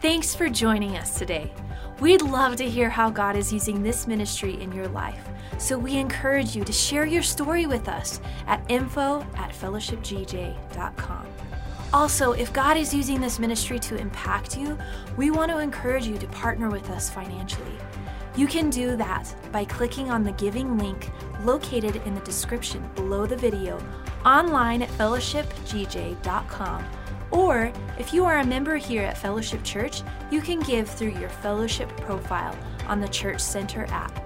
Thanks for joining us today. We'd love to hear how God is using this ministry in your life. So we encourage you to share your story with us at info at fellowshipgj.com. Also, if God is using this ministry to impact you, we want to encourage you to partner with us financially. You can do that by clicking on the giving link located in the description below the video online at fellowshipgj.com. Or if you are a member here at Fellowship Church, you can give through your fellowship profile on the Church Center app.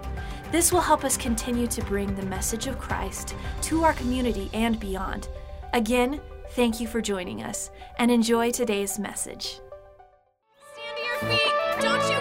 This will help us continue to bring the message of Christ to our community and beyond. Again, thank you for joining us and enjoy today's message. Stand to your feet. Don't you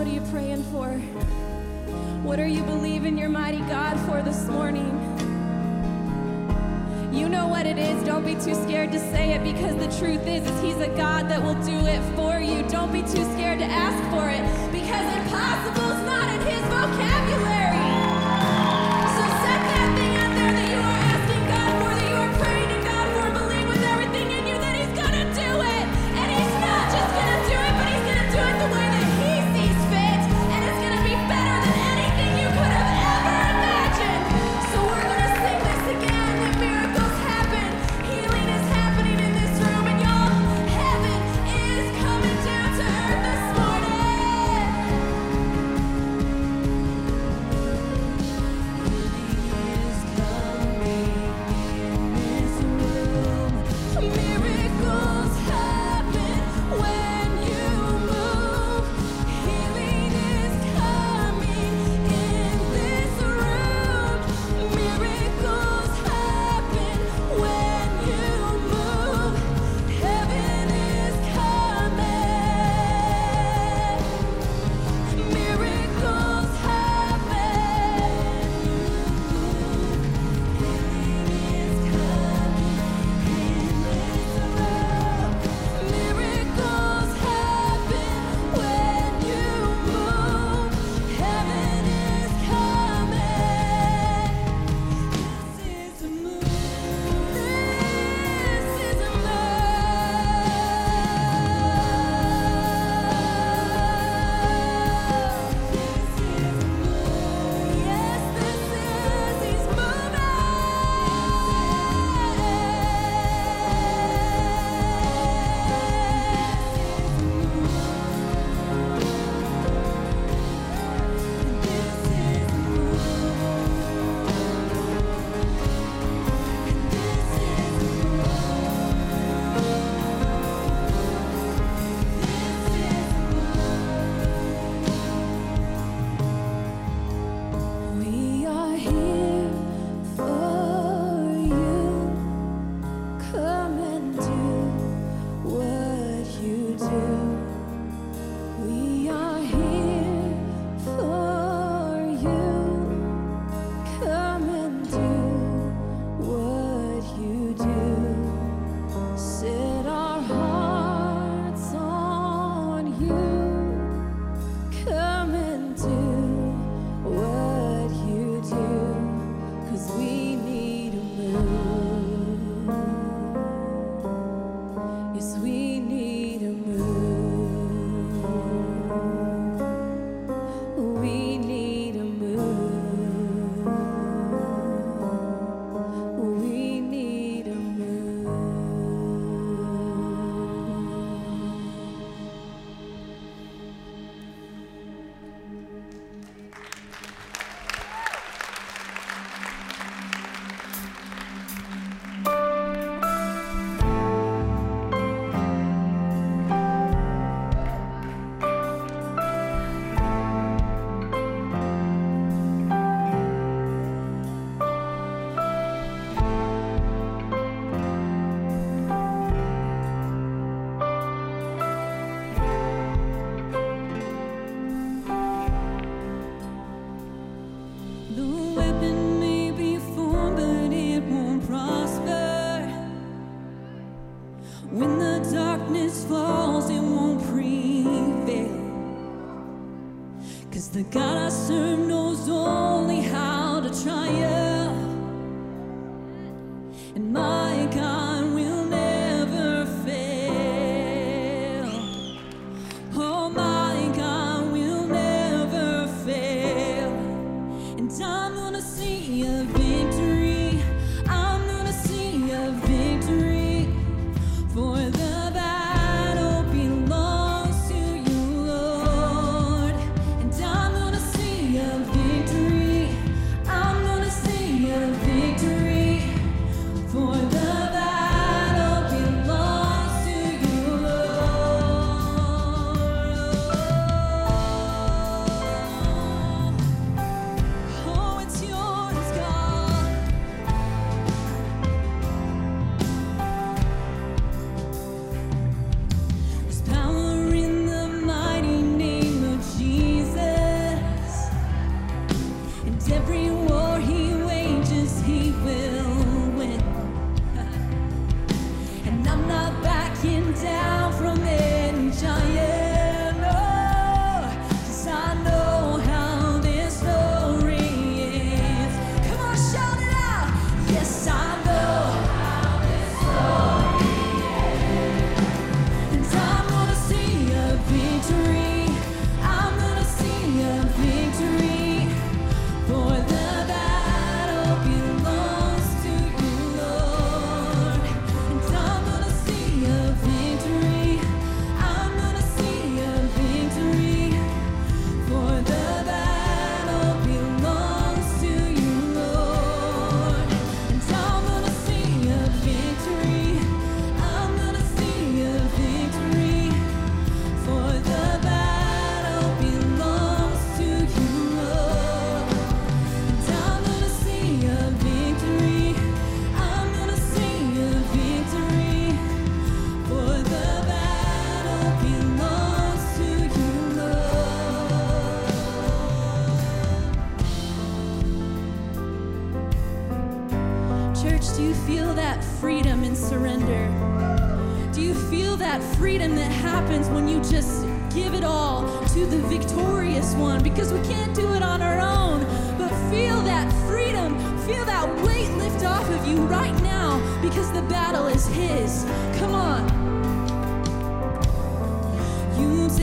What are you praying for? What are you believing your mighty God for this morning? You know what it is. Don't be too scared to say it because the truth is, is he's a God that will do it for you. Don't be too scared to ask for it because impossible is not in his vocabulary.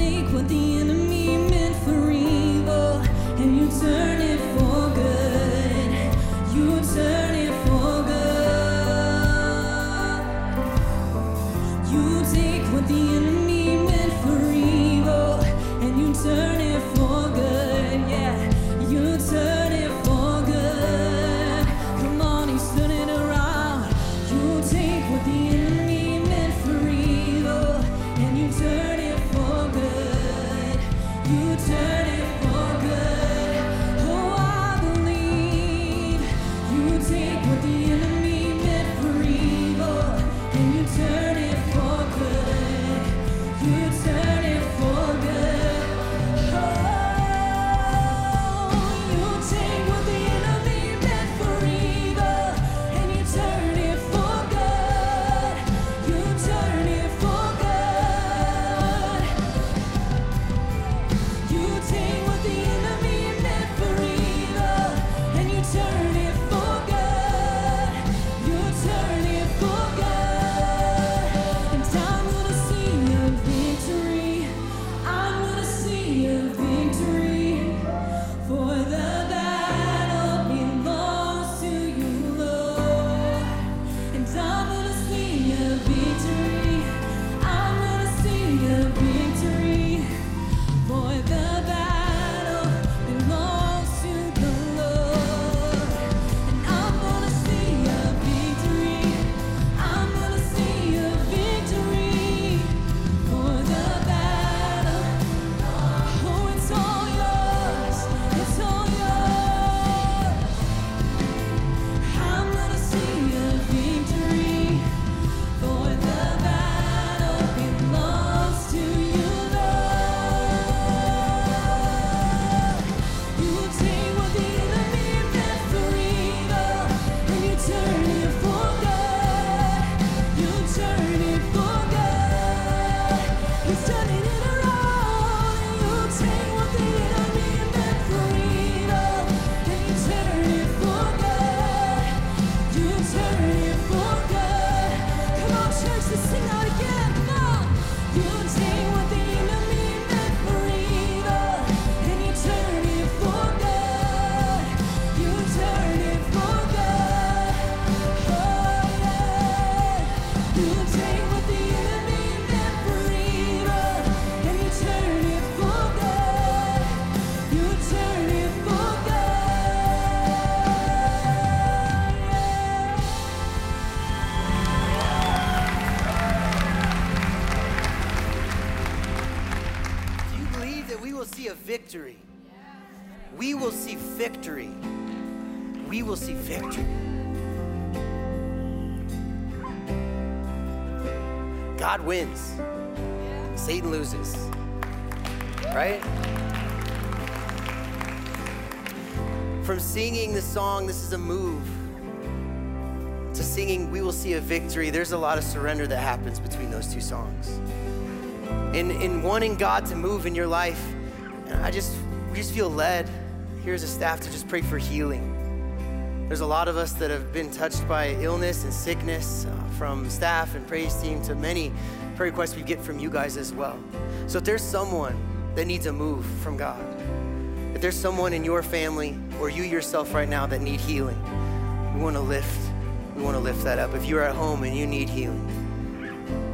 Take what the enemy meant for evil and you turn singing, We Will See a Victory, there's a lot of surrender that happens between those two songs in, in wanting God to move in your life, I just, we just feel led here as a staff to just pray for healing. There's a lot of us that have been touched by illness and sickness uh, from staff and praise team to many prayer requests we get from you guys as well. So if there's someone that needs a move from God, if there's someone in your family or you yourself right now that need healing, we want to lift, we want to lift that up. If you're at home and you need healing,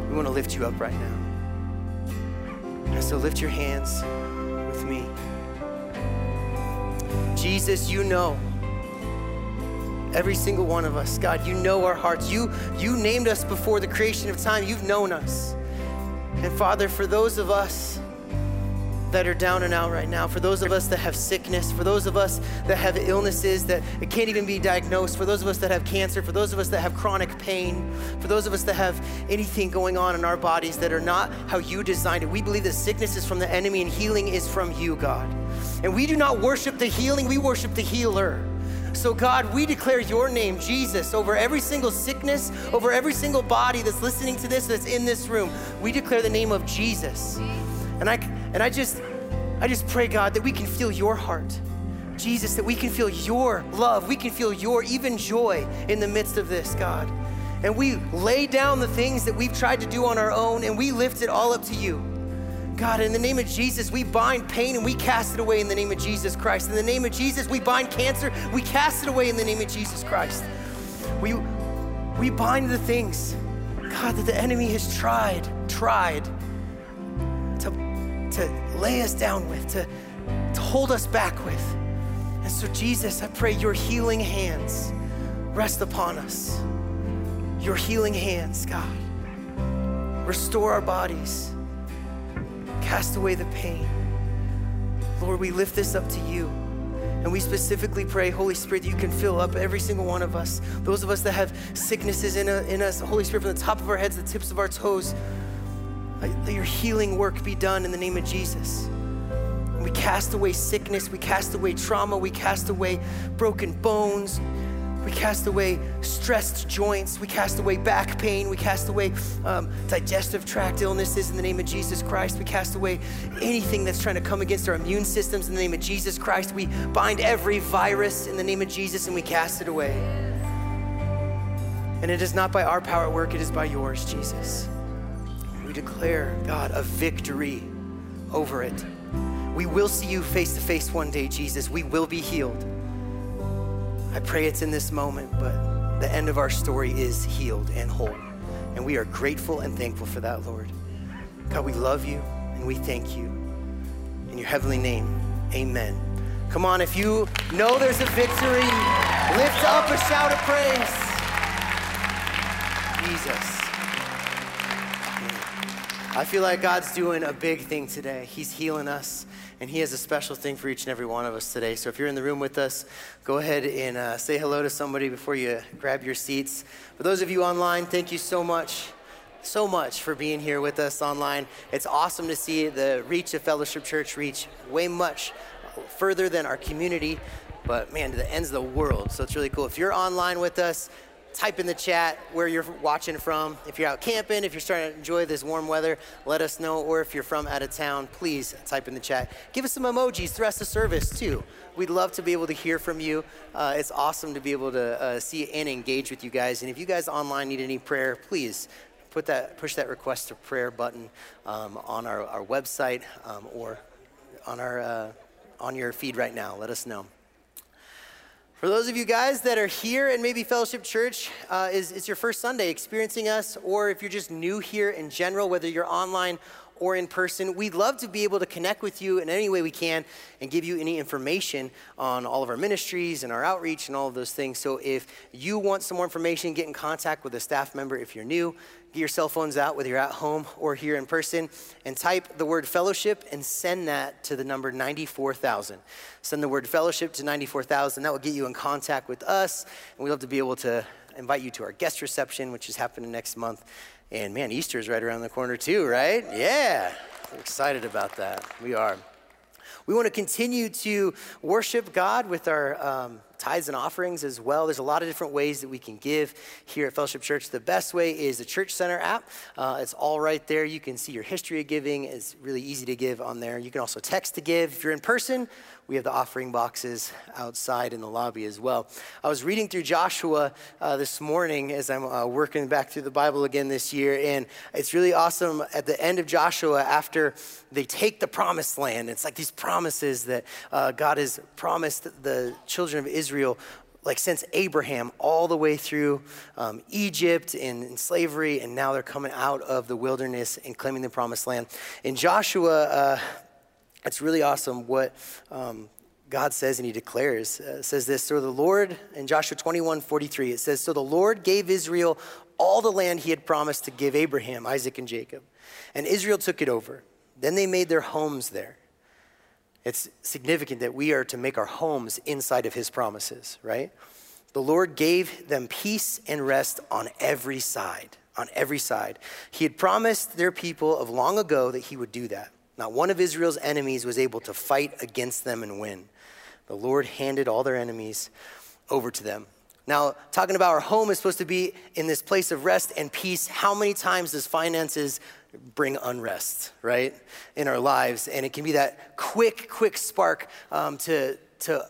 we want to lift you up right now. And so lift your hands with me. Jesus, you know every single one of us. God, you know our hearts. You, you named us before the creation of time. You've known us. And Father, for those of us that are down and out right now, for those of us that have sickness, for those of us that have illnesses that can't even be diagnosed, for those of us that have cancer, for those of us that have chronic pain, for those of us that have anything going on in our bodies that are not how you designed it, we believe that sickness is from the enemy and healing is from you, God. And we do not worship the healing, we worship the healer. So, God, we declare your name, Jesus, over every single sickness, over every single body that's listening to this, that's in this room. We declare the name of Jesus. And I, and I just, I just pray, God, that we can feel your heart. Jesus, that we can feel your love. We can feel your even joy in the midst of this, God. And we lay down the things that we've tried to do on our own and we lift it all up to you. God, in the name of Jesus, we bind pain and we cast it away in the name of Jesus Christ. In the name of Jesus, we bind cancer, we cast it away in the name of Jesus Christ. We, we bind the things, God, that the enemy has tried, tried to lay us down with, to, to hold us back with. And so, Jesus, I pray your healing hands rest upon us. Your healing hands, God. Restore our bodies Cast away the pain. Lord, we lift this up to you. And we specifically pray, Holy Spirit, that you can fill up every single one of us. Those of us that have sicknesses in, a, in us, Holy Spirit, from the top of our heads, the tips of our toes, let your healing work be done in the name of Jesus. We cast away sickness, we cast away trauma, we cast away broken bones, we cast away stressed joints. We cast away back pain. We cast away um, digestive tract illnesses in the name of Jesus Christ. We cast away anything that's trying to come against our immune systems in the name of Jesus Christ. We bind every virus in the name of Jesus and we cast it away. And it is not by our power at work, it is by yours, Jesus. Declare, God, a victory over it. We will see you face to face one day, Jesus. We will be healed. I pray it's in this moment, but the end of our story is healed and whole. And we are grateful and thankful for that, Lord. God, we love you and we thank you. In your heavenly name, amen. Come on, if you know there's a victory, lift up a shout of praise. Jesus. I feel like God's doing a big thing today. He's healing us and He has a special thing for each and every one of us today. So if you're in the room with us, go ahead and uh, say hello to somebody before you grab your seats. For those of you online, thank you so much. So much for being here with us online. It's awesome to see the reach of Fellowship Church reach way much further than our community, but man, to the ends of the world. So it's really cool. If you're online with us, type in the chat where you're watching from. If you're out camping, if you're starting to enjoy this warm weather, let us know. Or if you're from out of town, please type in the chat. Give us some emojis throughout the service too. We'd love to be able to hear from you. Uh, it's awesome to be able to uh, see and engage with you guys. And if you guys online need any prayer, please put that push that request to prayer button um, on our, our website um, or on our uh, on your feed right now. Let us know. For those of you guys that are here and maybe Fellowship Church uh, is, is your first Sunday experiencing us, or if you're just new here in general, whether you're online or in person, we'd love to be able to connect with you in any way we can and give you any information on all of our ministries and our outreach and all of those things. So if you want some more information, get in contact with a staff member if you're new. Get your cell phones out, whether you're at home or here in person, and type the word fellowship and send that to the number 94,000. Send the word fellowship to 94,000. That will get you in contact with us, and we'd love to be able to invite you to our guest reception, which is happening next month. And man, Easter is right around the corner too, right? Yeah, we're excited about that. We are. We want to continue to worship God with our um, tithes and offerings as well. There's a lot of different ways that we can give here at Fellowship Church. The best way is the Church Center app. Uh, it's all right there. You can see your history of giving. It's really easy to give on there. You can also text to give. If you're in person, we have the offering boxes outside in the lobby as well. I was reading through Joshua uh, this morning as I'm uh, working back through the Bible again this year, and it's really awesome at the end of Joshua after they take the promised land. It's like these promises that uh, God has promised the children of Israel like since Abraham all the way through um, Egypt and, and, slavery, and now they're coming out of the wilderness and claiming the promised land. In Joshua, uh, it's really awesome what um, God says and he declares. Uh, says this, so the Lord, in Joshua 21, 43, it says, so the Lord gave Israel all the land he had promised to give Abraham, Isaac, and Jacob. And Israel took it over. Then they made their homes there. It's significant that we are to make our homes inside of his promises, right? The Lord gave them peace and rest on every side. On every side. He had promised their people of long ago that he would do that. Not one of Israel's enemies was able to fight against them and win. The Lord handed all their enemies over to them. Now, talking about our home is supposed to be in this place of rest and peace. How many times does finances bring unrest, right, in our lives? And it can be that quick, quick spark um, to, to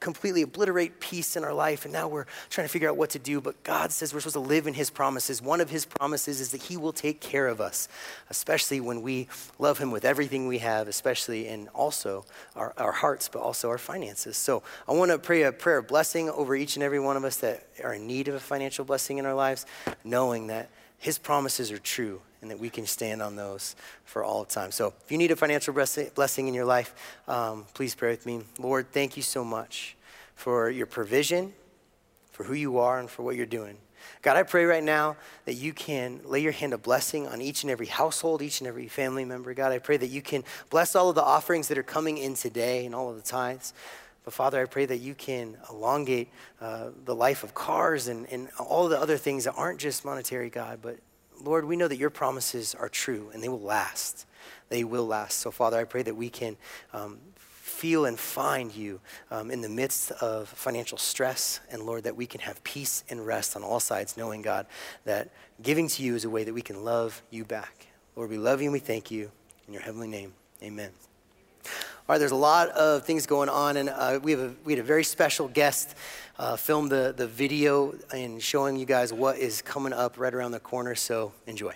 completely obliterate peace in our life. And now we're trying to figure out what to do. But God says we're supposed to live in His promises. One of His promises is that He will take care of us, especially when we love Him with everything we have, especially in also our, our hearts, but also our finances. So I want to pray a prayer of blessing over each and every one of us that are in need of a financial blessing in our lives, knowing that His promises are true and that we can stand on those for all time. So if you need a financial blessing in your life, um, please pray with me. Lord, thank you so much for your provision, for who you are, and for what you're doing. God, I pray right now that you can lay your hand of blessing on each and every household, each and every family member. God, I pray that you can bless all of the offerings that are coming in today and all of the tithes. But Father, I pray that you can elongate uh, the life of cars and, and all the other things that aren't just monetary, God, but Lord, we know that your promises are true and they will last. They will last. So, Father, I pray that we can um, feel and find you um, in the midst of financial stress. And Lord, that we can have peace and rest on all sides, knowing, God, that giving to you is a way that we can love you back. Lord, we love you and we thank you. In your heavenly name, amen. All right, there's a lot of things going on, and uh, we, have a, we had a very special guest uh, film the, the video and showing you guys what is coming up right around the corner, so enjoy.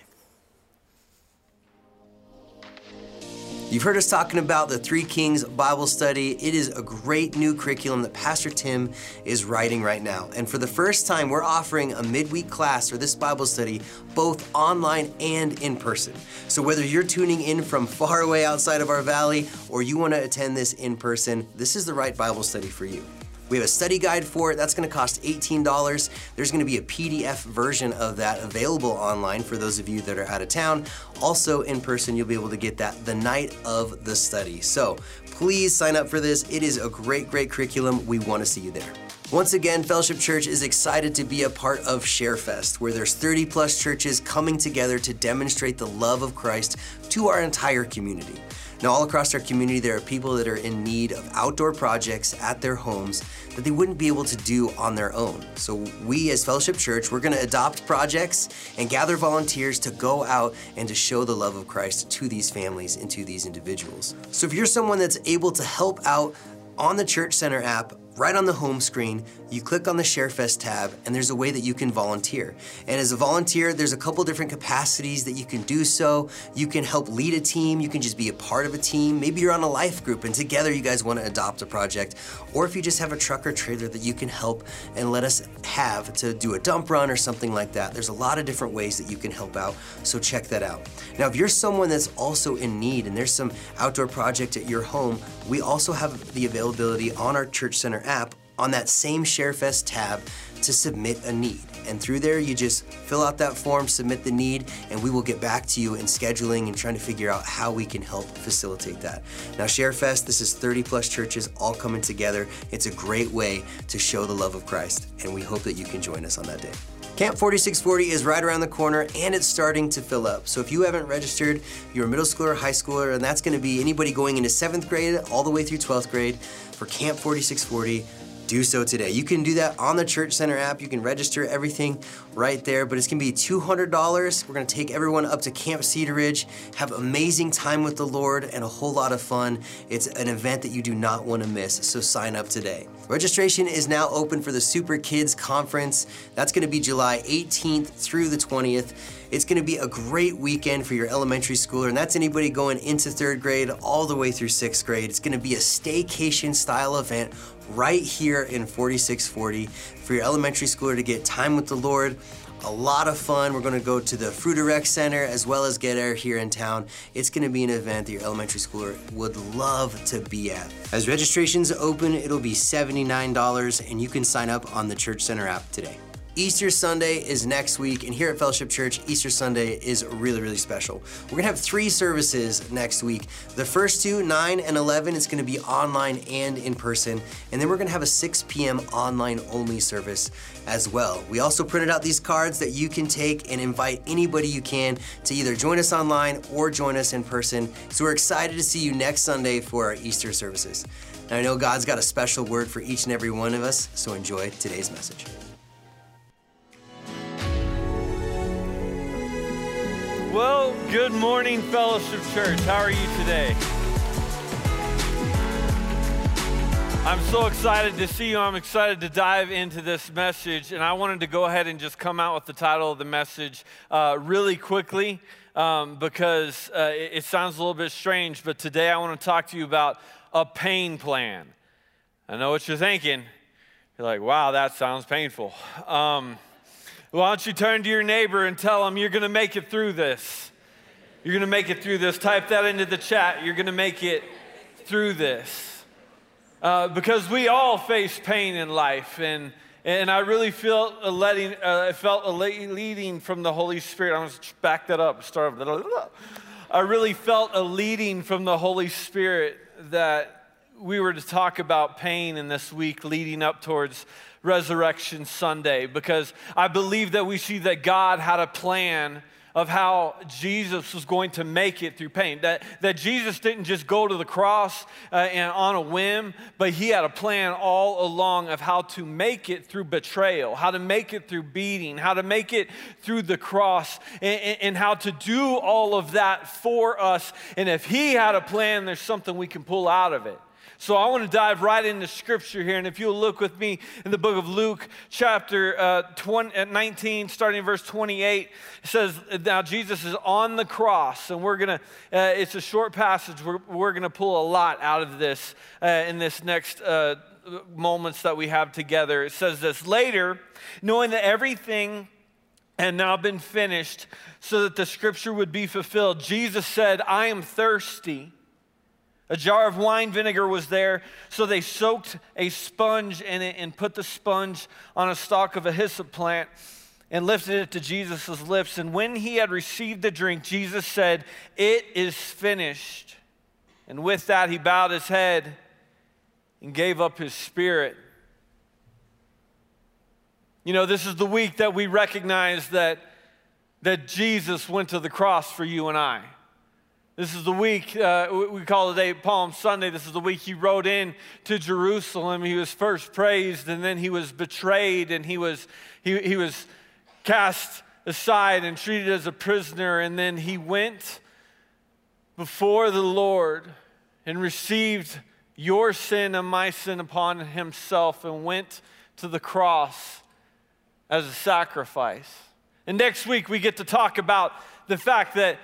You've heard us talking about the Three Kings Bible Study. It is a great new curriculum that Pastor Tim is writing right now. And for the first time, we're offering a midweek class for this Bible study, both online and in person. So whether you're tuning in from far away outside of our valley or you want to attend this in person, this is the right Bible study for you. We have a study guide for it. That's going to cost $18. There's going to be a PDF version of that available online for those of you that are out of town. Also, in person, you'll be able to get that the night of the study. So please sign up for this. It is a great, great curriculum. We want to see you there. Once again, Fellowship Church is excited to be a part of ShareFest, where there's 30 plus churches coming together to demonstrate the love of Christ to our entire community. Now, all across our community, there are people that are in need of outdoor projects at their homes that they wouldn't be able to do on their own. So, we as Fellowship Church, we're going to adopt projects and gather volunteers to go out and to show the love of Christ to these families and to these individuals. So, if you're someone that's able to help out on the Church Center app, right on the home screen, you click on the ShareFest tab, and there's a way that you can volunteer. And as a volunteer, there's a couple different capacities that you can do so. You can help lead a team, you can just be a part of a team. Maybe you're on a life group and together you guys want to adopt a project. Or if you just have a truck or trailer that you can help and let us have to do a dump run or something like that. There's a lot of different ways that you can help out, so check that out. Now, if you're someone that's also in need and there's some outdoor project at your home, we also have the availability on our Church Center app on that same ShareFest tab to submit a need. And through there, you just fill out that form, submit the need, and we will get back to you in scheduling and trying to figure out how we can help facilitate that. Now, ShareFest, this is 30 plus churches all coming together. It's a great way to show the love of Christ, and we hope that you can join us on that day. Camp 4640 is right around the corner and it's starting to fill up. So if you haven't registered, you're a middle schooler, high schooler, and that's going to be anybody going into seventh grade all the way through 12th grade for Camp 4640 do so today. You can do that on the Church Center app. You can register everything right there, but it's gonna be $200. We're gonna take everyone up to Camp Cedar Ridge, have amazing time with the Lord, and a whole lot of fun. It's an event that you do not wanna miss, so sign up today. Registration is now open for the Super Kids Conference. That's gonna be July 18th through the 20th. It's gonna be a great weekend for your elementary schooler, and that's anybody going into third grade all the way through sixth grade. It's gonna be a staycation style event right here in 4640 for your elementary schooler to get time with the Lord. A lot of fun. We're going to go to the Fruit Rec Center as well as Get Air here in town. It's going to be an event that your elementary schooler would love to be at. As registrations open, it'll be $79 and you can sign up on the Church Center app today. Easter Sunday is next week, and here at Fellowship Church, Easter Sunday is really, really special. We're gonna have three services next week. The first two, 9 and 11, is gonna be online and in person, and then we're gonna have a 6 p.m. online only service as well. We also printed out these cards that you can take and invite anybody you can to either join us online or join us in person. So we're excited to see you next Sunday for our Easter services. Now I know God's got a special word for each and every one of us, so enjoy today's message. Well, good morning, Fellowship Church. How are you today? I'm so excited to see you. I'm excited to dive into this message, and I wanted to go ahead and just come out with the title of the message uh, really quickly um, because uh, it, it sounds a little bit strange, but today I want to talk to you about a pain plan. I know what you're thinking. You're like, wow, that sounds painful. Um, why don't you turn to your neighbor and tell them you're going to make it through this? You're going to make it through this. Type that into the chat. You're going to make it through this. Uh, because we all face pain in life. And, and I really feel a letting, uh, I felt a leading from the Holy Spirit. I'm going to back that up. Start. I really felt a leading from the Holy Spirit that we were to talk about pain in this week leading up towards Resurrection Sunday because I believe that we see that God had a plan of how Jesus was going to make it through pain. That, that Jesus didn't just go to the cross uh, and on a whim, but he had a plan all along of how to make it through betrayal, how to make it through beating, how to make it through the cross, and, and how to do all of that for us. And if he had a plan, there's something we can pull out of it. So I want to dive right into scripture here. And if you'll look with me in the book of Luke, chapter uh, 20, uh, 19, starting in verse 28, it says, Now Jesus is on the cross. And we're going to, uh, it's a short passage. We're, we're going to pull a lot out of this uh, in this next uh, moments that we have together. It says this later, knowing that everything had now been finished so that the scripture would be fulfilled, Jesus said, I am thirsty. A jar of wine vinegar was there, so they soaked a sponge in it and put the sponge on a stalk of a hyssop plant and lifted it to Jesus' lips. And when he had received the drink, Jesus said, It is finished. And with that, he bowed his head and gave up his spirit. You know, this is the week that we recognize that, that Jesus went to the cross for you and I. This is the week, uh, we call today Palm Sunday. This is the week he rode in to Jerusalem. He was first praised, and then he was betrayed, and he was, he, he was cast aside and treated as a prisoner. And then he went before the Lord and received your sin and my sin upon himself and went to the cross as a sacrifice. And next week, we get to talk about the fact that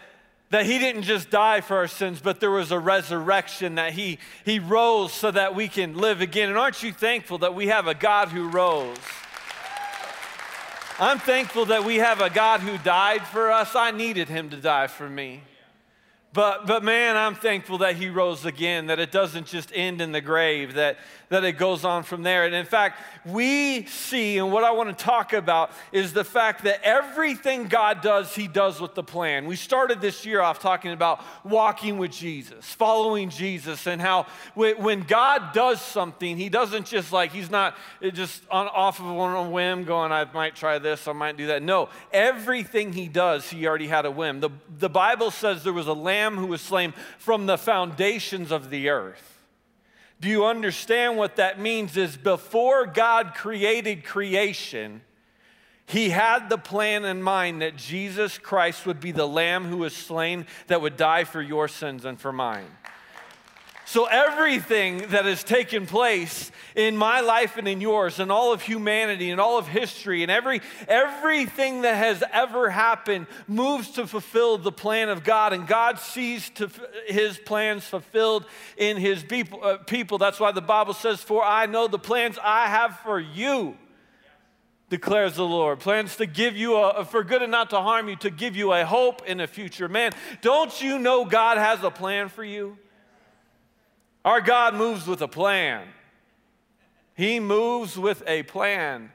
that he didn't just die for our sins, but there was a resurrection, that he, he rose so that we can live again. And aren't you thankful that we have a God who rose? I'm thankful that we have a God who died for us. I needed him to die for me. But, but man, I'm thankful that he rose again, that it doesn't just end in the grave, that, that it goes on from there. And in fact, we see, and what I want to talk about is the fact that everything God does, he does with the plan. We started this year off talking about walking with Jesus, following Jesus, and how when God does something, he doesn't just like, he's not just on, off of one whim going, I might try this, I might do that. No, everything he does, he already had a whim. The, the Bible says there was a lamb lamb who was slain from the foundations of the earth. Do you understand what that means? Is before God created creation, he had the plan in mind that Jesus Christ would be the lamb who was slain that would die for your sins and for mine. So, everything that has taken place in my life and in yours, and all of humanity and all of history, and every, everything that has ever happened moves to fulfill the plan of God. And God sees to his plans fulfilled in his people, uh, people. That's why the Bible says, For I know the plans I have for you declares the Lord. Plans to give you a, for good and not to harm you, to give you a hope in a future. Man, don't you know God has a plan for you? Our God moves with a plan. He moves with a plan.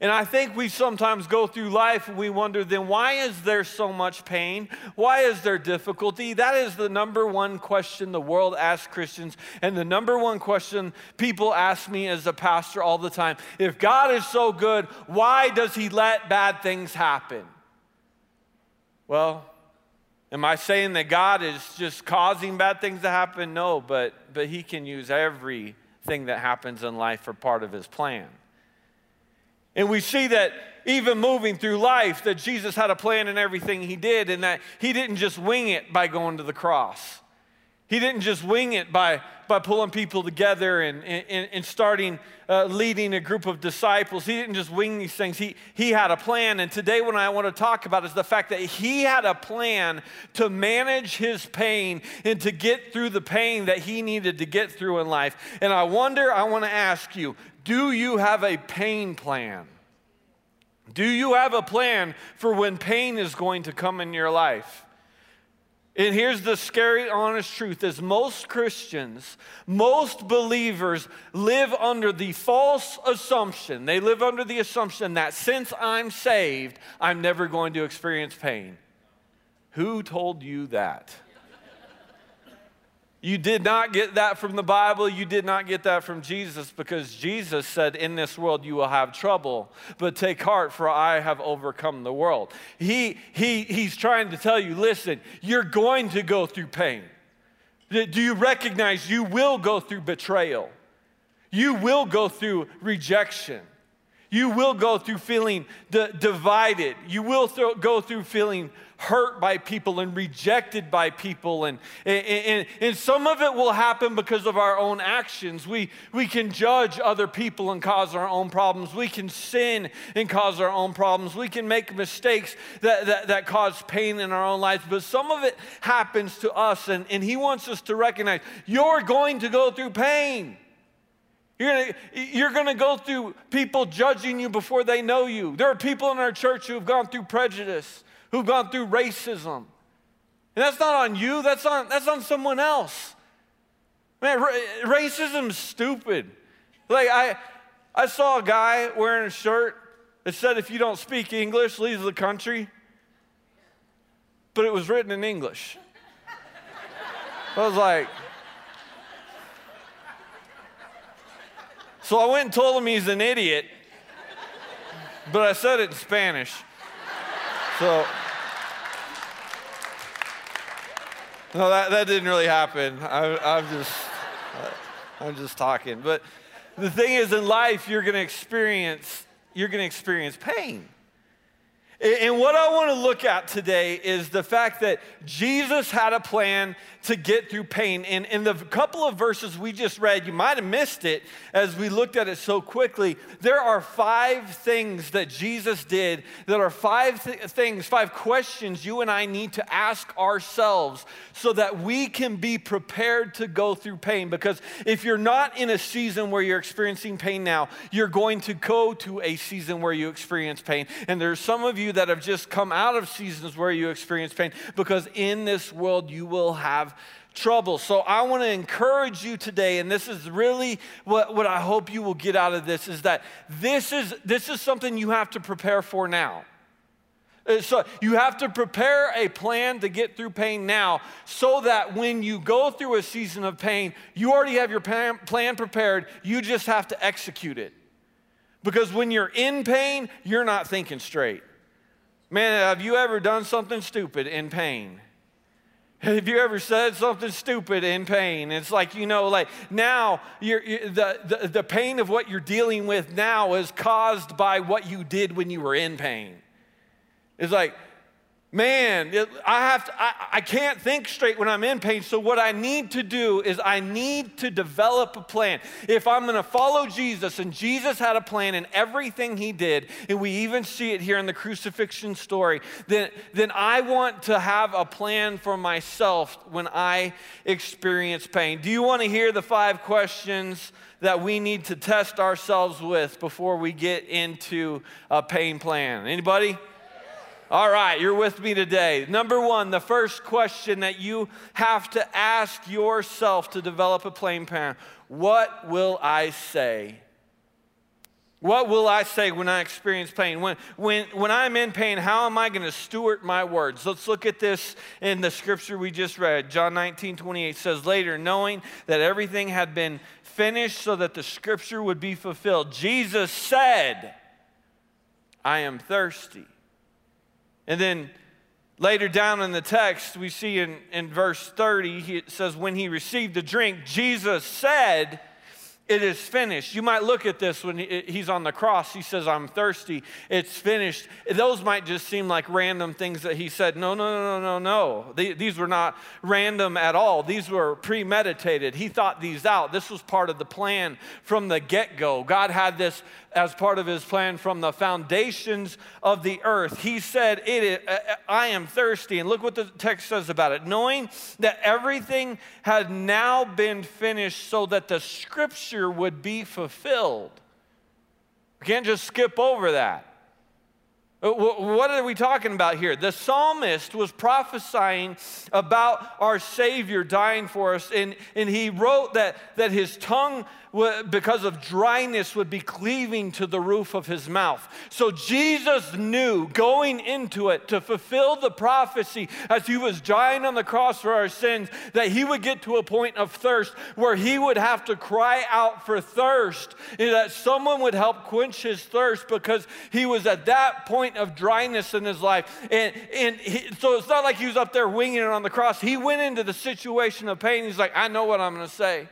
And I think we sometimes go through life and we wonder then why is there so much pain? Why is there difficulty? That is the number one question the world asks Christians, and the number one question people ask me as a pastor all the time. If God is so good, why does He let bad things happen? Well, am I saying that God is just causing bad things to happen? No, but, but He can use everything that happens in life for part of His plan. And we see that even moving through life, that Jesus had a plan in everything he did, and that he didn't just wing it by going to the cross. He didn't just wing it by, by pulling people together and, and, and starting uh, leading a group of disciples. He didn't just wing these things. He, he had a plan. And today, what I want to talk about is the fact that he had a plan to manage his pain and to get through the pain that he needed to get through in life. And I wonder, I want to ask you do you have a pain plan? Do you have a plan for when pain is going to come in your life? And here's the scary, honest truth is most Christians, most believers live under the false assumption. They live under the assumption that since I'm saved, I'm never going to experience pain. Who told you that? You did not get that from the Bible. You did not get that from Jesus because Jesus said, In this world you will have trouble, but take heart, for I have overcome the world. He, he, he's trying to tell you listen, you're going to go through pain. Do you recognize you will go through betrayal? You will go through rejection. You will go through feeling d- divided. You will th- go through feeling hurt by people and rejected by people. And, and, and, and, some of it will happen because of our own actions. We, we can judge other people and cause our own problems. We can sin and cause our own problems. We can make mistakes that, that, that cause pain in our own lives. But some of it happens to us, and, and He wants us to recognize you're going to go through pain. You're gonna, you're gonna go through people judging you before they know you. There are people in our church who have gone through prejudice who've gone through racism. And that's not on you, that's on, that's on someone else. Man, racism's stupid. Like, I, I saw a guy wearing a shirt that said, if you don't speak English, leave the country. But it was written in English. I was like, so I went and told him he's an idiot, but I said it in Spanish. So, no, that, that didn't really happen. I, I'm just, I'm just talking. But the thing is, in life, you're going to experience, you're going to experience pain. And what I want to look at today is the fact that Jesus had a plan to get through pain. And in the couple of verses we just read, you might have missed it as we looked at it so quickly. There are five things that Jesus did that are five th- things, five questions you and I need to ask ourselves so that we can be prepared to go through pain. Because if you're not in a season where you're experiencing pain now, you're going to go to a season where you experience pain. And there's some of you that have just come out of seasons where you experience pain because in this world you will have trouble. So I want to encourage you today, and this is really what, what I hope you will get out of this, is that this is, this is something you have to prepare for now. Uh, so you have to prepare a plan to get through pain now so that when you go through a season of pain, you already have your plan prepared. You just have to execute it. Because when you're in pain, you're not thinking straight. Man, have you ever done something stupid in pain? Have you ever said something stupid in pain? It's like, you know, like now you're, you, the, the, the pain of what you're dealing with now is caused by what you did when you were in pain. It's like, man, I have to, I, I can't think straight when I'm in pain. So what I need to do is I need to develop a plan. If I'm going to follow Jesus, and Jesus had a plan in everything he did, and we even see it here in the crucifixion story, then, then I want to have a plan for myself when I experience pain. Do you want to hear the five questions? that we need to test ourselves with before we get into a pain plan. Anybody? All right, you're with me today. Number one, the first question that you have to ask yourself to develop a plain plan What will I say? What will I say when I experience pain? When, when, when I'm in pain, how am I going to steward my words? Let's look at this in the scripture we just read. John 19, 28 says, Later, knowing that everything had been finished so that the scripture would be fulfilled, Jesus said, I am thirsty. And then later down in the text, we see in, in verse 30, it says, When he received the drink, Jesus said, it is finished. You might look at this when he's on the cross. He says, I'm thirsty. It's finished. Those might just seem like random things that he said. No, no, no, no, no, no. These were not random at all. These were premeditated. He thought these out. This was part of the plan from the get go. God had this as part of his plan from the foundations of the earth. He said, it is, uh, uh, I am thirsty. And look what the text says about it. Knowing that everything had now been finished so that the scripture would be fulfilled. We can't just skip over that. Uh, what are we talking about here? The psalmist was prophesying about our Savior dying for us, and, and he wrote that, that his tongue because of dryness, would be cleaving to the roof of his mouth. So Jesus knew going into it to fulfill the prophecy as he was dying on the cross for our sins that he would get to a point of thirst where he would have to cry out for thirst, that someone would help quench his thirst because he was at that point of dryness in his life. And, and he, so it's not like he was up there winging it on the cross. He went into the situation of pain. He's like, I know what I'm going to say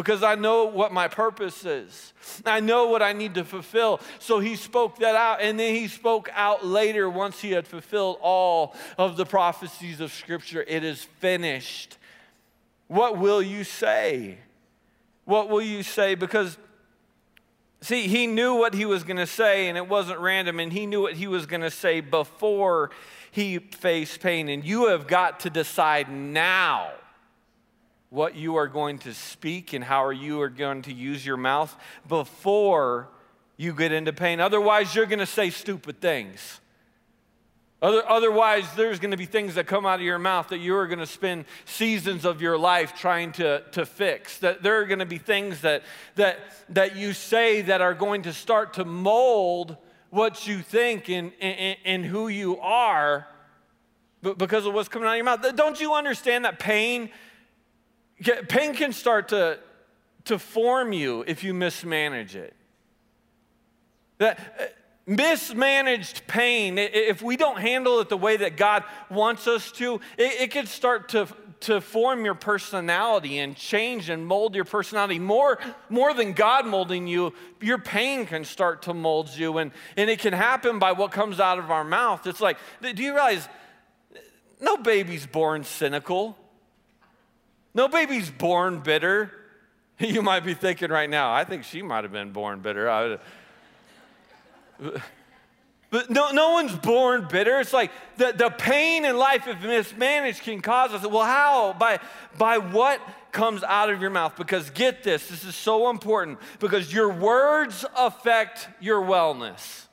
because I know what my purpose is. I know what I need to fulfill. So he spoke that out, and then he spoke out later once he had fulfilled all of the prophecies of Scripture. It is finished. What will you say? What will you say? Because, see, he knew what he was going to say, and it wasn't random, and he knew what he was going to say before he faced pain. And you have got to decide now what you are going to speak and how you are going to use your mouth before you get into pain. Otherwise, you're going to say stupid things. Other, otherwise, there's going to be things that come out of your mouth that you're going to spend seasons of your life trying to, to fix. That there are going to be things that, that, that you say that are going to start to mold what you think and, and, and who you are because of what's coming out of your mouth. Don't you understand that pain Pain can start to, to form you if you mismanage it. That uh, mismanaged pain, if we don't handle it the way that God wants us to, it, it can start to, to form your personality and change and mold your personality. More, more than God molding you, your pain can start to mold you. And, and it can happen by what comes out of our mouth. It's like, do you realize no baby's born cynical? No baby's born bitter. You might be thinking right now, I think she might have been born bitter. But no, no one's born bitter. It's like the, the pain in life, if mismanaged, can cause us. Well, how? By, by what comes out of your mouth. Because get this, this is so important. Because your words affect your wellness.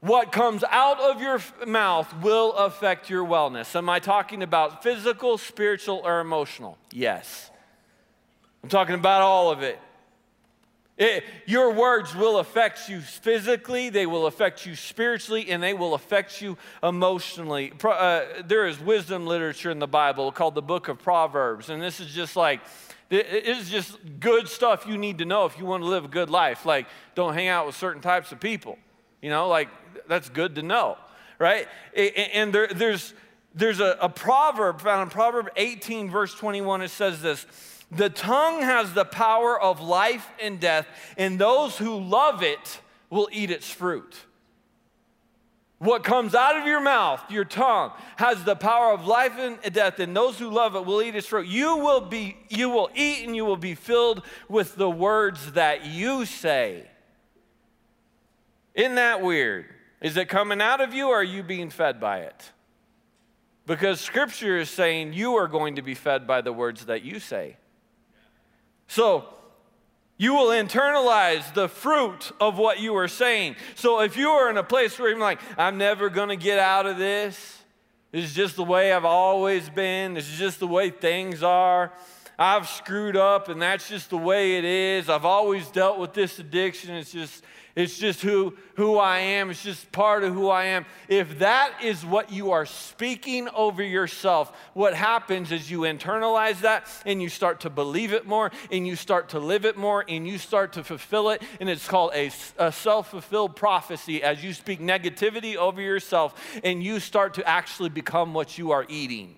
What comes out of your mouth will affect your wellness. Am I talking about physical, spiritual, or emotional? Yes. I'm talking about all of it. it. Your words will affect you physically, they will affect you spiritually, and they will affect you emotionally. Uh, there is wisdom literature in the Bible called the book of Proverbs, and this is just like, it's just good stuff you need to know if you want to live a good life. Like, don't hang out with certain types of people. You know, like that's good to know, right? And there, there's, there's a, a proverb found in Proverb 18, verse 21. It says this The tongue has the power of life and death, and those who love it will eat its fruit. What comes out of your mouth, your tongue, has the power of life and death, and those who love it will eat its fruit. You will be, you will eat and you will be filled with the words that you say. Isn't that weird? Is it coming out of you or are you being fed by it? Because scripture is saying you are going to be fed by the words that you say. So, you will internalize the fruit of what you are saying. So, if you are in a place where you're like, I'm never going to get out of this, this is just the way I've always been, this is just the way things are, I've screwed up and that's just the way it is. I've always dealt with this addiction. It's just it's just who, who I am. It's just part of who I am. If that is what you are speaking over yourself, what happens is you internalize that and you start to believe it more and you start to live it more and you start to fulfill it. And it's called a, a self fulfilled prophecy as you speak negativity over yourself and you start to actually become what you are eating.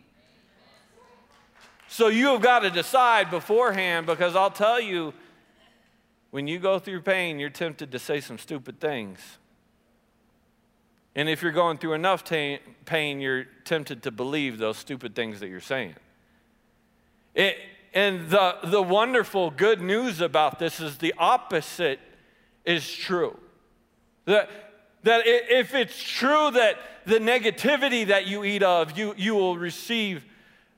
So you have got to decide beforehand because I'll tell you, when you go through pain, you're tempted to say some stupid things. And if you're going through enough ta- pain, you're tempted to believe those stupid things that you're saying. It, and the, the wonderful good news about this is the opposite is true. That, that if it's true that the negativity that you eat of, you, you will receive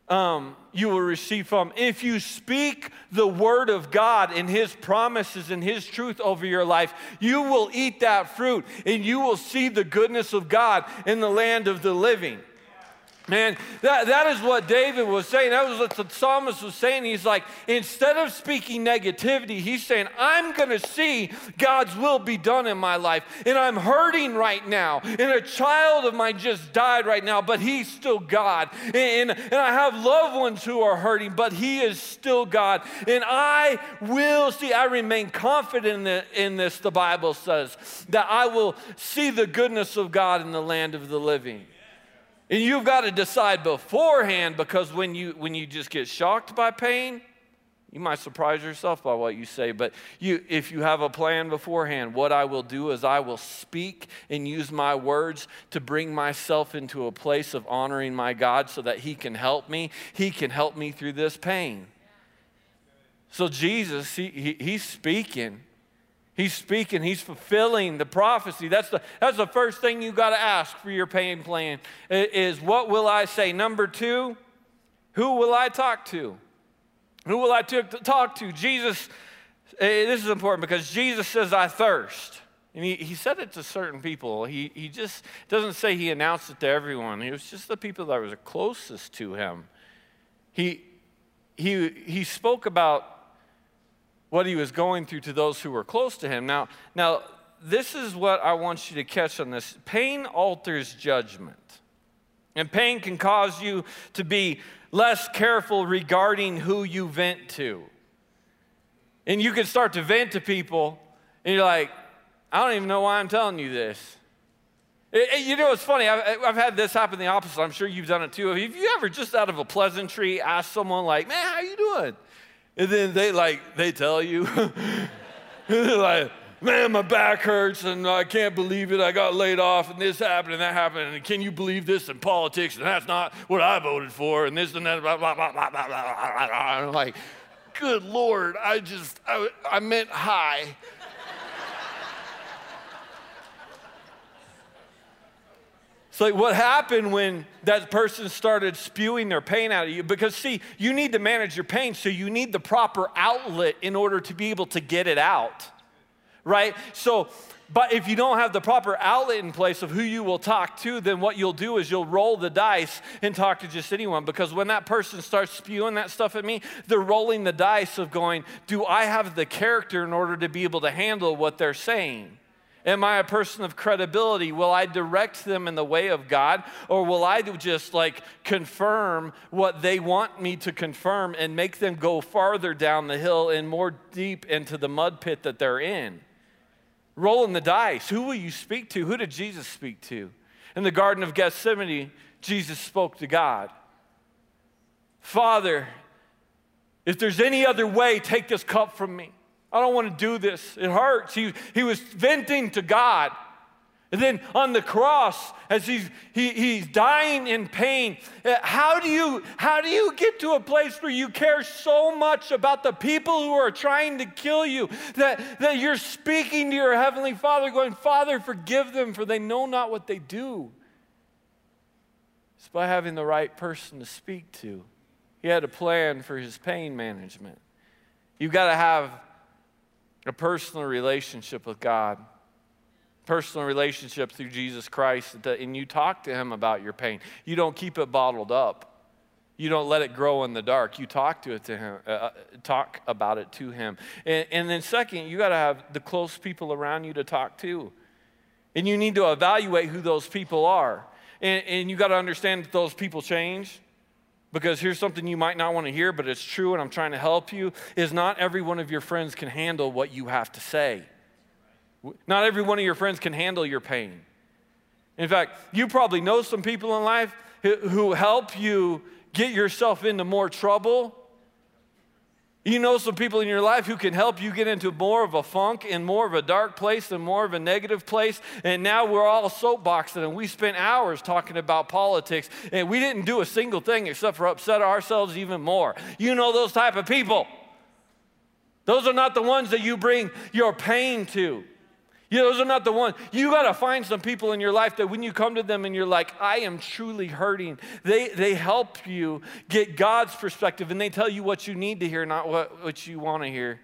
um, you will receive from. If you speak the word of God and his promises and his truth over your life, you will eat that fruit and you will see the goodness of God in the land of the living. Man, that, that is what David was saying. That was what the psalmist was saying. He's like, instead of speaking negativity, he's saying, I'm going to see God's will be done in my life. And I'm hurting right now. And a child of mine just died right now, but he's still God. And, and I have loved ones who are hurting, but he is still God. And I will see, I remain confident in, the, in this, the Bible says, that I will see the goodness of God in the land of the living. And you've got to decide beforehand because when you, when you just get shocked by pain, you might surprise yourself by what you say, but you, if you have a plan beforehand, what I will do is I will speak and use my words to bring myself into a place of honoring my God so that He can help me. He can help me through this pain. So, Jesus, he, he, He's speaking. He's speaking, he's fulfilling the prophecy. That's the, that's the first thing you got to ask for your pain plan is what will I say? Number two, who will I talk to? Who will I talk to? Jesus, eh, this is important because Jesus says, I thirst. And he, he said it to certain people. He, he just doesn't say he announced it to everyone. It was just the people that were closest to him. He, he, he spoke about what he was going through to those who were close to him. Now, now this is what I want you to catch on this. Pain alters judgment. And pain can cause you to be less careful regarding who you vent to. And you can start to vent to people, and you're like, I don't even know why I'm telling you this. It, it, you know, it's funny. I've, I've, had this happen the opposite. I'm sure you've done it too. Have you ever just out of a pleasantry asked someone like, "Man, how you doing?" And then they like, they tell you, like, man, my back hurts and I can't believe it. I got laid off and this happened and that happened. And can you believe this in politics? And that's not what I voted for. And this and that, blah, blah, blah, blah, blah, blah. I'm like, good Lord, I just, I, I meant hi. It's like what happened when that person started spewing their pain out of you? Because, see, you need to manage your pain, so you need the proper outlet in order to be able to get it out, right? So, but if you don't have the proper outlet in place of who you will talk to, then what you'll do is you'll roll the dice and talk to just anyone. Because when that person starts spewing that stuff at me, they're rolling the dice of going, Do I have the character in order to be able to handle what they're saying? Am I a person of credibility? Will I direct them in the way of God? Or will I just like confirm what they want me to confirm and make them go farther down the hill and more deep into the mud pit that they're in? Rolling the dice. Who will you speak to? Who did Jesus speak to? In the Garden of Gethsemane, Jesus spoke to God Father, if there's any other way, take this cup from me. I don't want to do this. It hurts. He, he was venting to God. And then on the cross, as he's, he, he's dying in pain, uh, how do, you, how do you get to a place where you care so much about the people who are trying to kill you that, that you're speaking to your Heavenly Father, going, Father, forgive them, for they know not what they do? It's by having the right person to speak to. He had a plan for his pain management. You've got to have a personal relationship with God, personal relationship through Jesus Christ, and you talk to Him about your pain. You don't keep it bottled up. You don't let it grow in the dark. You talk to it to him, uh, uh talk about it to him. And, and then second, you got to have the close people around you to talk to. And you need to evaluate who those people are. And, and you got to understand that those people change. Because here's something you might not want to hear, but it's true, and I'm trying to help you, is not every one of your friends can handle what you have to say. Not every one of your friends can handle your pain. In fact, you probably know some people in life who help you get yourself into more trouble you know some people in your life who can help you get into more of a funk and more of a dark place and more of a negative place. And now we're all soapboxing and we spent hours talking about politics and we didn't do a single thing except for upset ourselves even more. You know those type of people. Those are not the ones that you bring your pain to. You know, those are not the ones. You got to find some people in your life that when you come to them and you're like, I am truly hurting, they, they help you get God's perspective and they tell you what you need to hear, not what, what you want to hear.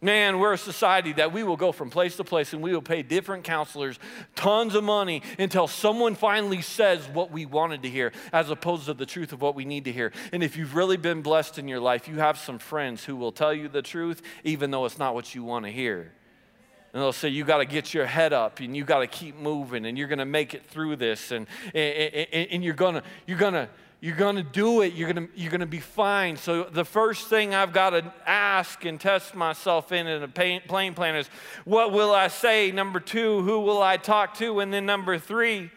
Man, we're a society that we will go from place to place and we will pay different counselors tons of money until someone finally says what we wanted to hear, as opposed to the truth of what we need to hear. And if you've really been blessed in your life, you have some friends who will tell you the truth, even though it's not what you want to hear. And they'll say, You got to get your head up and you got to keep moving and you're going to make it through this and, and, and you're going to, you're going to, you're going to do it. You're going to, you're going to be fine. So, the first thing I've got to ask and test myself in in a plain plan is what will I say? Number two, who will I talk to? And then number three,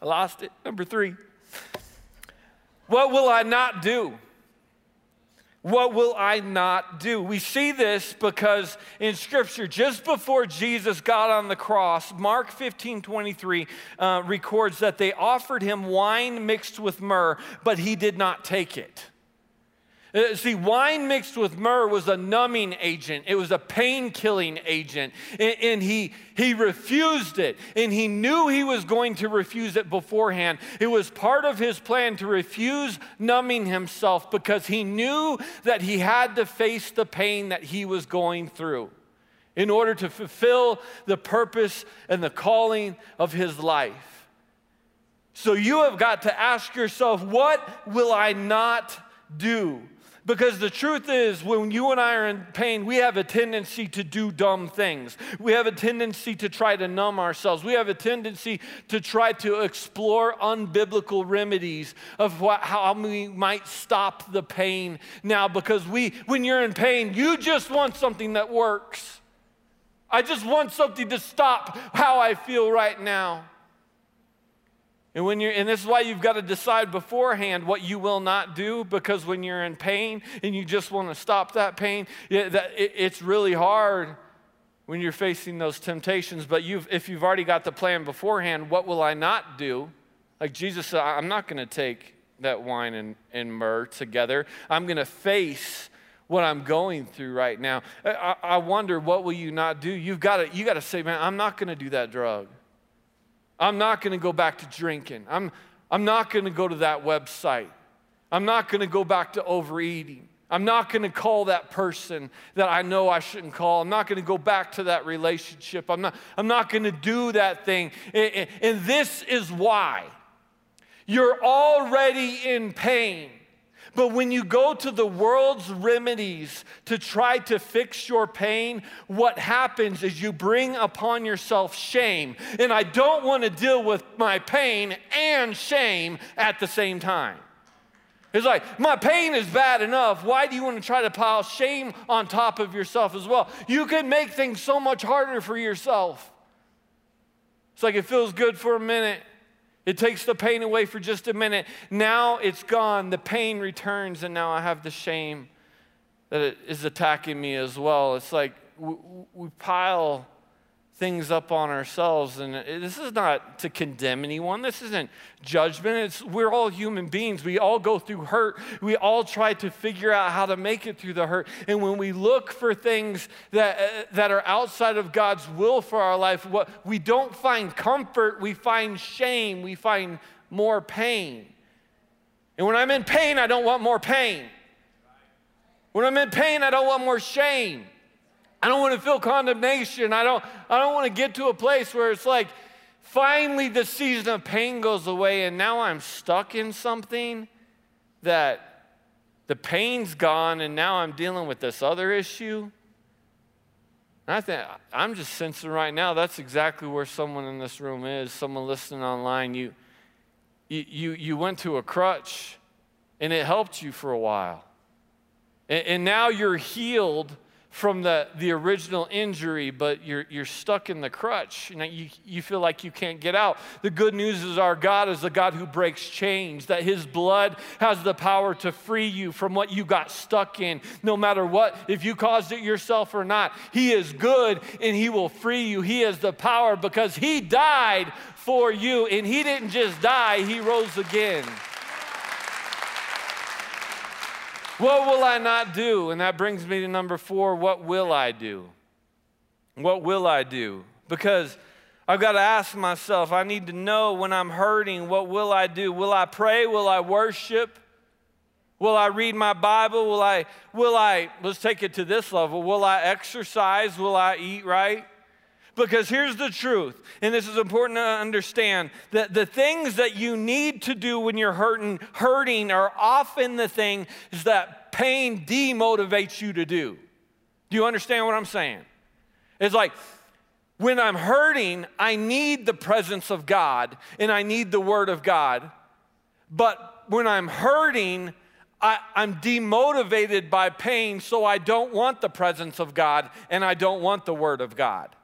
I lost it. Number three, what will I not do? What will I not do? We see this because in Scripture, just before Jesus got on the cross, Mark 15 23 uh, records that they offered him wine mixed with myrrh, but he did not take it. Uh, see, wine mixed with myrrh was a numbing agent, it was a pain killing agent. And, and, he, he refused it. And he knew he was going to refuse it beforehand. It was part of his plan to refuse numbing himself because he knew that he had to face the pain that he was going through in order to fulfill the purpose and the calling of his life. So you have got to ask yourself, what will I not do? Because the truth is, when you and I are in pain, we have a tendency to do dumb things. We have a tendency to try to numb ourselves. We have a tendency to try to explore unbiblical remedies of what, how we might stop the pain now. Because we, when you're in pain, you just want something that works. I just want something to stop how I feel right now. And when you're and this is why you've got to decide beforehand what you will not do because when you're in pain and you just want to stop that pain, it, that, it, it's really hard when you're facing those temptations. But you've, if you've already got the plan beforehand, what will I not do? Like Jesus said, I'm not going to take that wine and, and myrrh together. I'm going to face what I'm going through right now. I, I wonder, what will you not do? You've got to, you got to say, man, I'm not going to do that drug. I'm not going to go back to drinking. I'm, I'm not going to go to that website. I'm not going to go back to overeating. I'm not going to call that person that I know I shouldn't call. I'm not going to go back to that relationship. I'm not, I'm not going to do that thing. And, and this is why. You're already in pain. But when you go to the world's remedies to try to fix your pain, what happens is you bring upon yourself shame. And I don't want to deal with my pain and shame at the same time. It's like, my pain is bad enough. Why do you want to try to pile shame on top of yourself as well? You can make things so much harder for yourself. It's like it feels good for a minute, it takes the pain away for just a minute. Now it's gone. The pain returns, and now I have the shame that it is attacking me as well. It's like we pile things up on ourselves. And this is not to condemn anyone. This isn't judgment. It's we're all human beings. We all go through hurt. We all try to figure out how to make it through the hurt. And when we look for things that, uh, that are outside of God's will for our life, what we don't find comfort, we find shame, we find more pain. And when I'm in pain, I don't want more pain. When I'm in pain, I don't want more shame. I don't want to feel condemnation. I don't, I don't want to get to a place where it's like, finally the season of pain goes away and now I'm stuck in something that the pain's gone and now I'm dealing with this other issue. And I think I'm just sensing right now that's exactly where someone in this room is, someone listening online. You, you, you, went to a crutch and it helped you for a while. And, and now you're healed from the, the original injury, but you're, you're stuck in the crutch. You, know, you, you feel like you can't get out. The good news is our God is the God who breaks chains, that His blood has the power to free you from what you got stuck in, no matter what, if you caused it yourself or not. He is good and He will free you. He has the power because He died for you, and He didn't just die, He rose again. What will I not do? And that brings me to number four what will I do? What will I do? Because I've got to ask myself, I need to know when I'm hurting, what will I do? Will I pray? Will I worship? Will I read my Bible? Will I, will I, let's take it to this level, will I exercise? Will I eat right? Because here's the truth, and this is important to understand that the things that you need to do when you're hurting, hurting are often the things that pain demotivates you to do. Do you understand what I'm saying? It's like when I'm hurting, I need the presence of God and I need the Word of God. But when I'm hurting, I, am demotivated by pain, so I don't want the presence of God and I don't want the Word of God.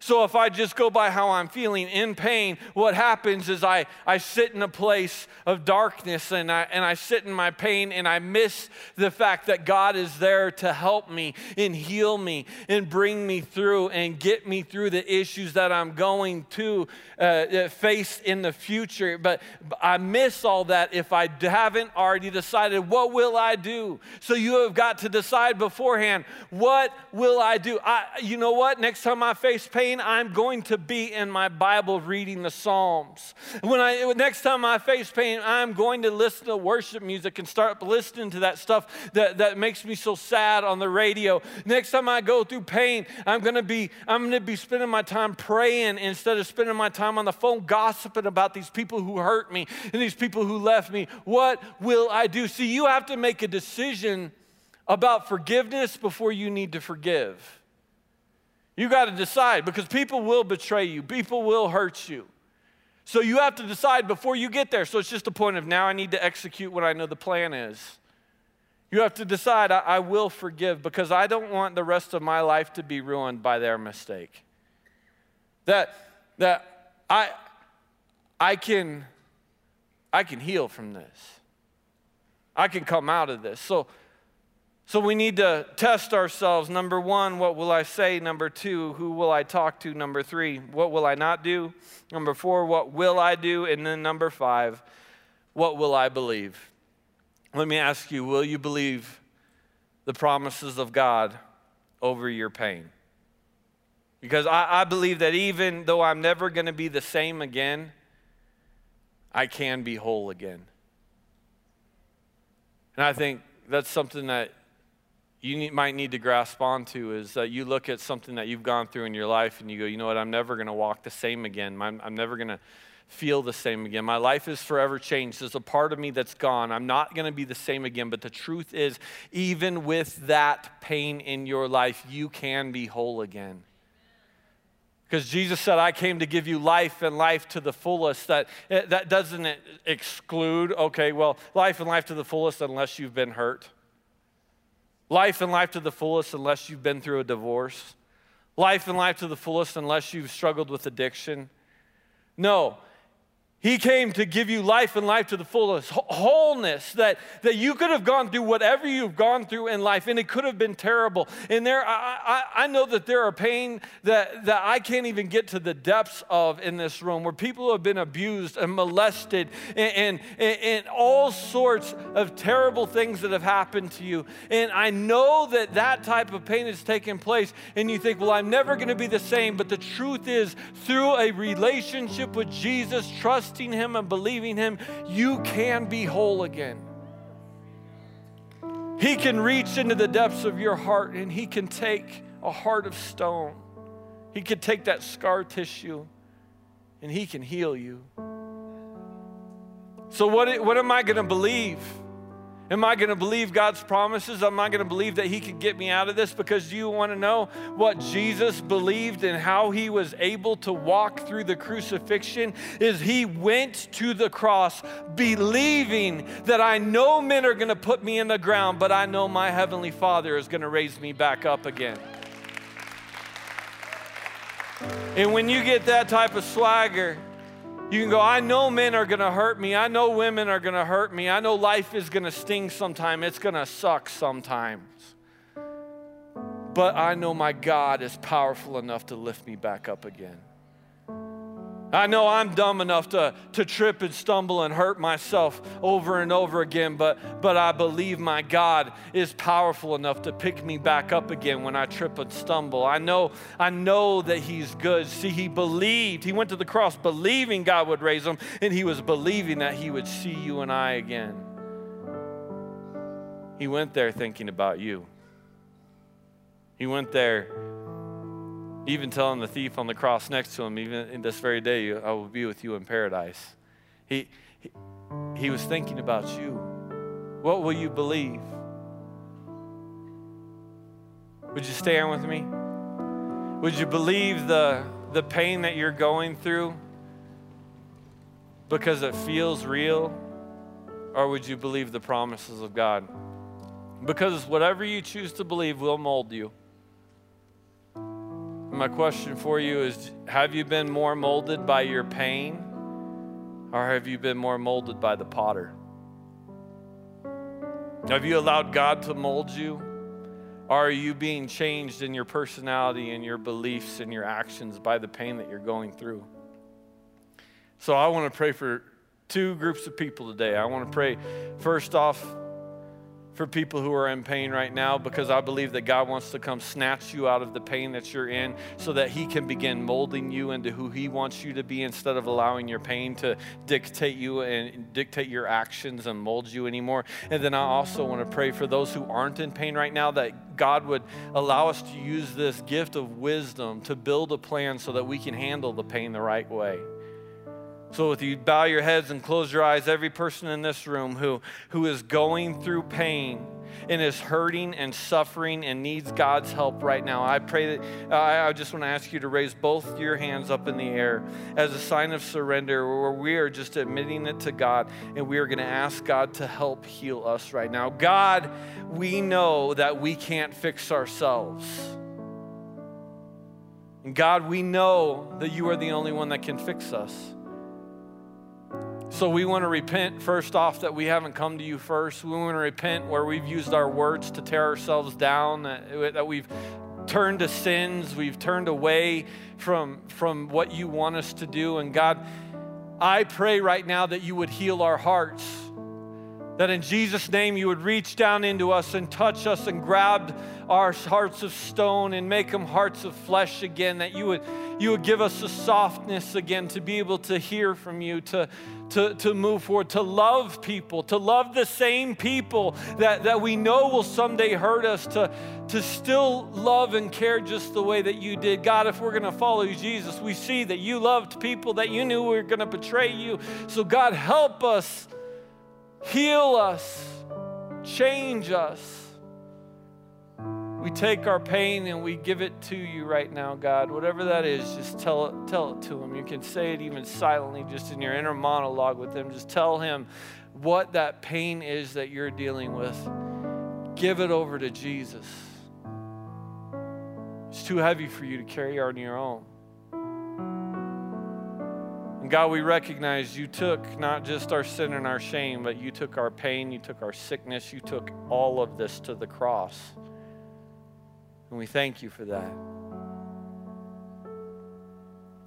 So if I just go by how I'm feeling in pain, what happens is I, I sit in a place of darkness and I, and I sit in my pain and I miss the fact that God is there to help me and heal me and bring me through and get me through the issues that I'm going to uh, face in the future. But I miss all that if I haven't already decided, what will I do? So you have got to decide beforehand, what will I do? I, you know what? Next time I face pain, I'm going to be in my Bible reading the Psalms. When I next time I face pain, I'm going to listen to worship music and start listening to that stuff that, that makes me so sad on the radio. Next time I go through pain, I'm gonna be I'm gonna be spending my time praying instead of spending my time on the phone gossiping about these people who hurt me and these people who left me. What will I do? See, you have to make a decision about forgiveness before you need to forgive. You got to decide because people will betray you, people will hurt you. So you have to decide before you get there. So it's just a point of now I need to execute what I know the plan is. You have to decide I, I will forgive because I don't want the rest of my life to be ruined by their mistake. That, that I, I can I can heal from this. I can come out of this. So so we need to test ourselves. Number one, what will I say? Number two, who will I talk to? Number three, what will I not do? Number four, what will I do? And then number five, what will I believe? Let me ask you, will you believe the promises of God over your pain? Because I, I believe that even though I'm never going to be the same again, I can be whole again. And I think that's something that you need, might need to grasp onto is that you look at something that you've gone through in your life and you go, you know what, I'm never going to walk the same again. I'm, I'm never going to feel the same again. My life is forever changed. There's a part of me that's gone. I'm not going to be the same again. But the truth is, even with that pain in your life, you can be whole again. Because Jesus said, I came to give you life and life to the fullest. That, that doesn't exclude, okay, well, life and life to the fullest unless you've been hurt. Life and life to the fullest unless you've been through a divorce. Life and life to the fullest unless you've struggled with addiction. No, he came to give you life and life to the fullest, wholeness, that, that you could have gone through whatever you've gone through in life, and it could have been terrible. And there, I, I, I know that there are pain that, that I can't even get to the depths of in this room, where people have been abused and molested, and, and, and all sorts of terrible things that have happened to you. And I know that that type of pain has taken place, and you think, well, I'm never going to be the same. But the truth is, through a relationship with Jesus, trust trusting Him and believing Him, you can be whole again. He can reach into the depths of your heart and He can take a heart of stone. He can take that scar tissue and He can heal you. So, what, what am I going to believe? Am I going to believe God's promises? Am I going to believe that He could get me out of this? Because you want to know what Jesus believed and how He was able to walk through the crucifixion? Is He went to the cross believing that I know men are going to put me in the ground, but I know my Heavenly Father is going to raise me back up again. And when you get that type of swagger, you can go, I know men are going to hurt me. I know women are going to hurt me. I know life is going to sting sometime. It's going to suck sometimes. But I know my God is powerful enough to lift me back up again. I know I'm dumb enough to, to trip and stumble and hurt myself over and over again, but, but I believe my God is powerful enough to pick me back up again when I trip and stumble. I know, I know that He's good. See, He believed. He went to the cross believing God would raise Him, and He was believing that He would see you and I again. He went there thinking about you. He went there even telling the thief on the cross next to him, even in this very day, I will be with you in paradise. He, he, he was thinking about you. What will you believe? Would you stand with me? Would you believe the, the pain that you're going through because it feels real? Or would you believe the promises of God? Because whatever you choose to believe will mold you. My question for you is Have you been more molded by your pain, or have you been more molded by the potter? Have you allowed God to mold you? Or are you being changed in your personality and your beliefs and your actions by the pain that you're going through? So I want to pray for two groups of people today. I want to pray first off for people who are in pain right now because I believe that God wants to come snatch you out of the pain that you're in so that He can begin molding you into who He wants you to be instead of allowing your pain to dictate you and dictate your actions and mold you anymore. And then I also want to pray for those who aren't in pain right now that God would allow us to use this gift of wisdom to build a plan so that we can handle the pain the right way. So, if you bow your heads and close your eyes, every person in this room who, who is going through pain and is hurting and suffering and needs God's help right now, I pray that uh, I just want to ask you to raise both your hands up in the air as a sign of surrender, where we are just admitting it to God and we are going to ask God to help heal us right now. God, we know that we can't fix ourselves. And God, we know that you are the only one that can fix us. So we want to repent first off that we haven't come to you first. We want to repent where we've used our words to tear ourselves down, that, we've turned to sins, we've turned away from, from what you want us to do. And God, I pray right now that you would heal our hearts. That in Jesus' name you would reach down into us and touch us and grab our hearts of stone and make them hearts of flesh again. That you would, you would give us a softness again to be able to hear from you, to, to, to move forward, to love people, to love the same people that, that we know will someday hurt us, to, to still love and care just the way that you did. God, if we're going to follow Jesus, we see that you loved people that you knew were going to betray you. So, God, help us, heal us, change us. We take our pain and we give it to you right now, God. Whatever that is, just tell it, tell it to Him. You can say it even silently, just in your inner monologue with Him. Just tell Him what that pain is that you're dealing with. Give it over to Jesus. It's too heavy for you to carry on your own. And God, we recognize you took not just our sin and our shame, but you took our pain, you took our sickness, you took all of this to the cross. And we thank you for that.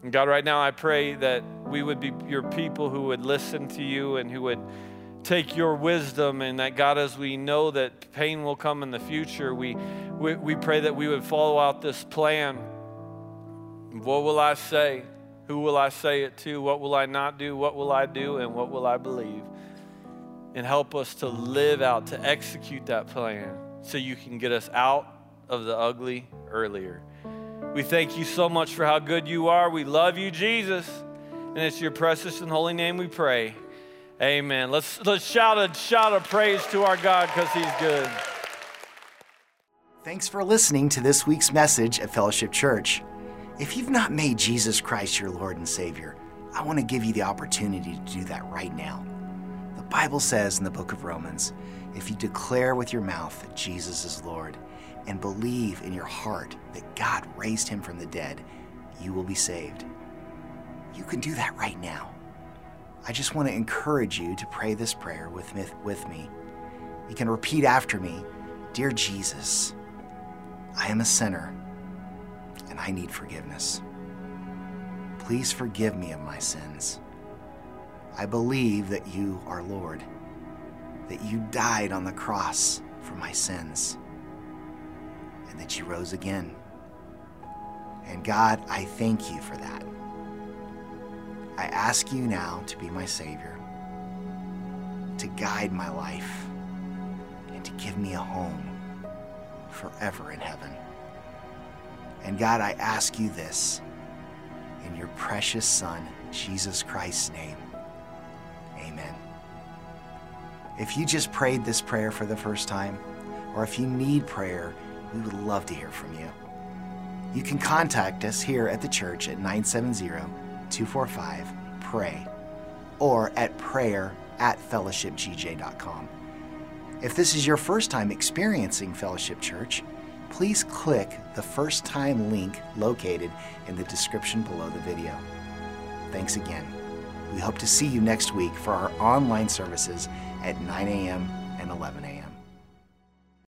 And God, right now I pray that we would be your people who would listen to you and who would take your wisdom and that God, as we know that pain will come in the future, we, we, we pray that we would follow out this plan. What will I say? Who will I say it to? What will I not do? What will I do? And what will I believe? And help us to live out, to execute that plan so you can get us out of the ugly earlier. We thank you so much for how good you are. We love you, Jesus. And it's your precious and holy name we pray. Amen. Let's, let's shout a shout of praise to our God because He's good. Thanks for listening to this week's message at Fellowship Church. If you've not made Jesus Christ your Lord and Savior, I want to give you the opportunity to do that right now. The Bible says in the book of Romans if you declare with your mouth that Jesus is Lord and believe in your heart that God raised him from the dead, you will be saved. You can do that right now. I just want to encourage you to pray this prayer with me. With me. You can repeat after me Dear Jesus, I am a sinner and I need forgiveness. Please forgive me of my sins. I believe that you are Lord, that you died on the cross for my sins, and that you rose again. And God, I thank you for that. I ask you now to be my Savior, to guide my life, and to give me a home forever in heaven. And God, I ask you this in your precious Son, Jesus Christ's name. Amen. If you just prayed this prayer for the first time, or if you need prayer, we would love to hear from you. You can contact us here at the church at 970 245 PRAY or at prayer at fellowshipgj.com. If this is your first time experiencing Fellowship Church, please click the first time link located in the description below the video. Thanks again. We hope to see you next week for our online services at 9 a.m. and 11 a.m.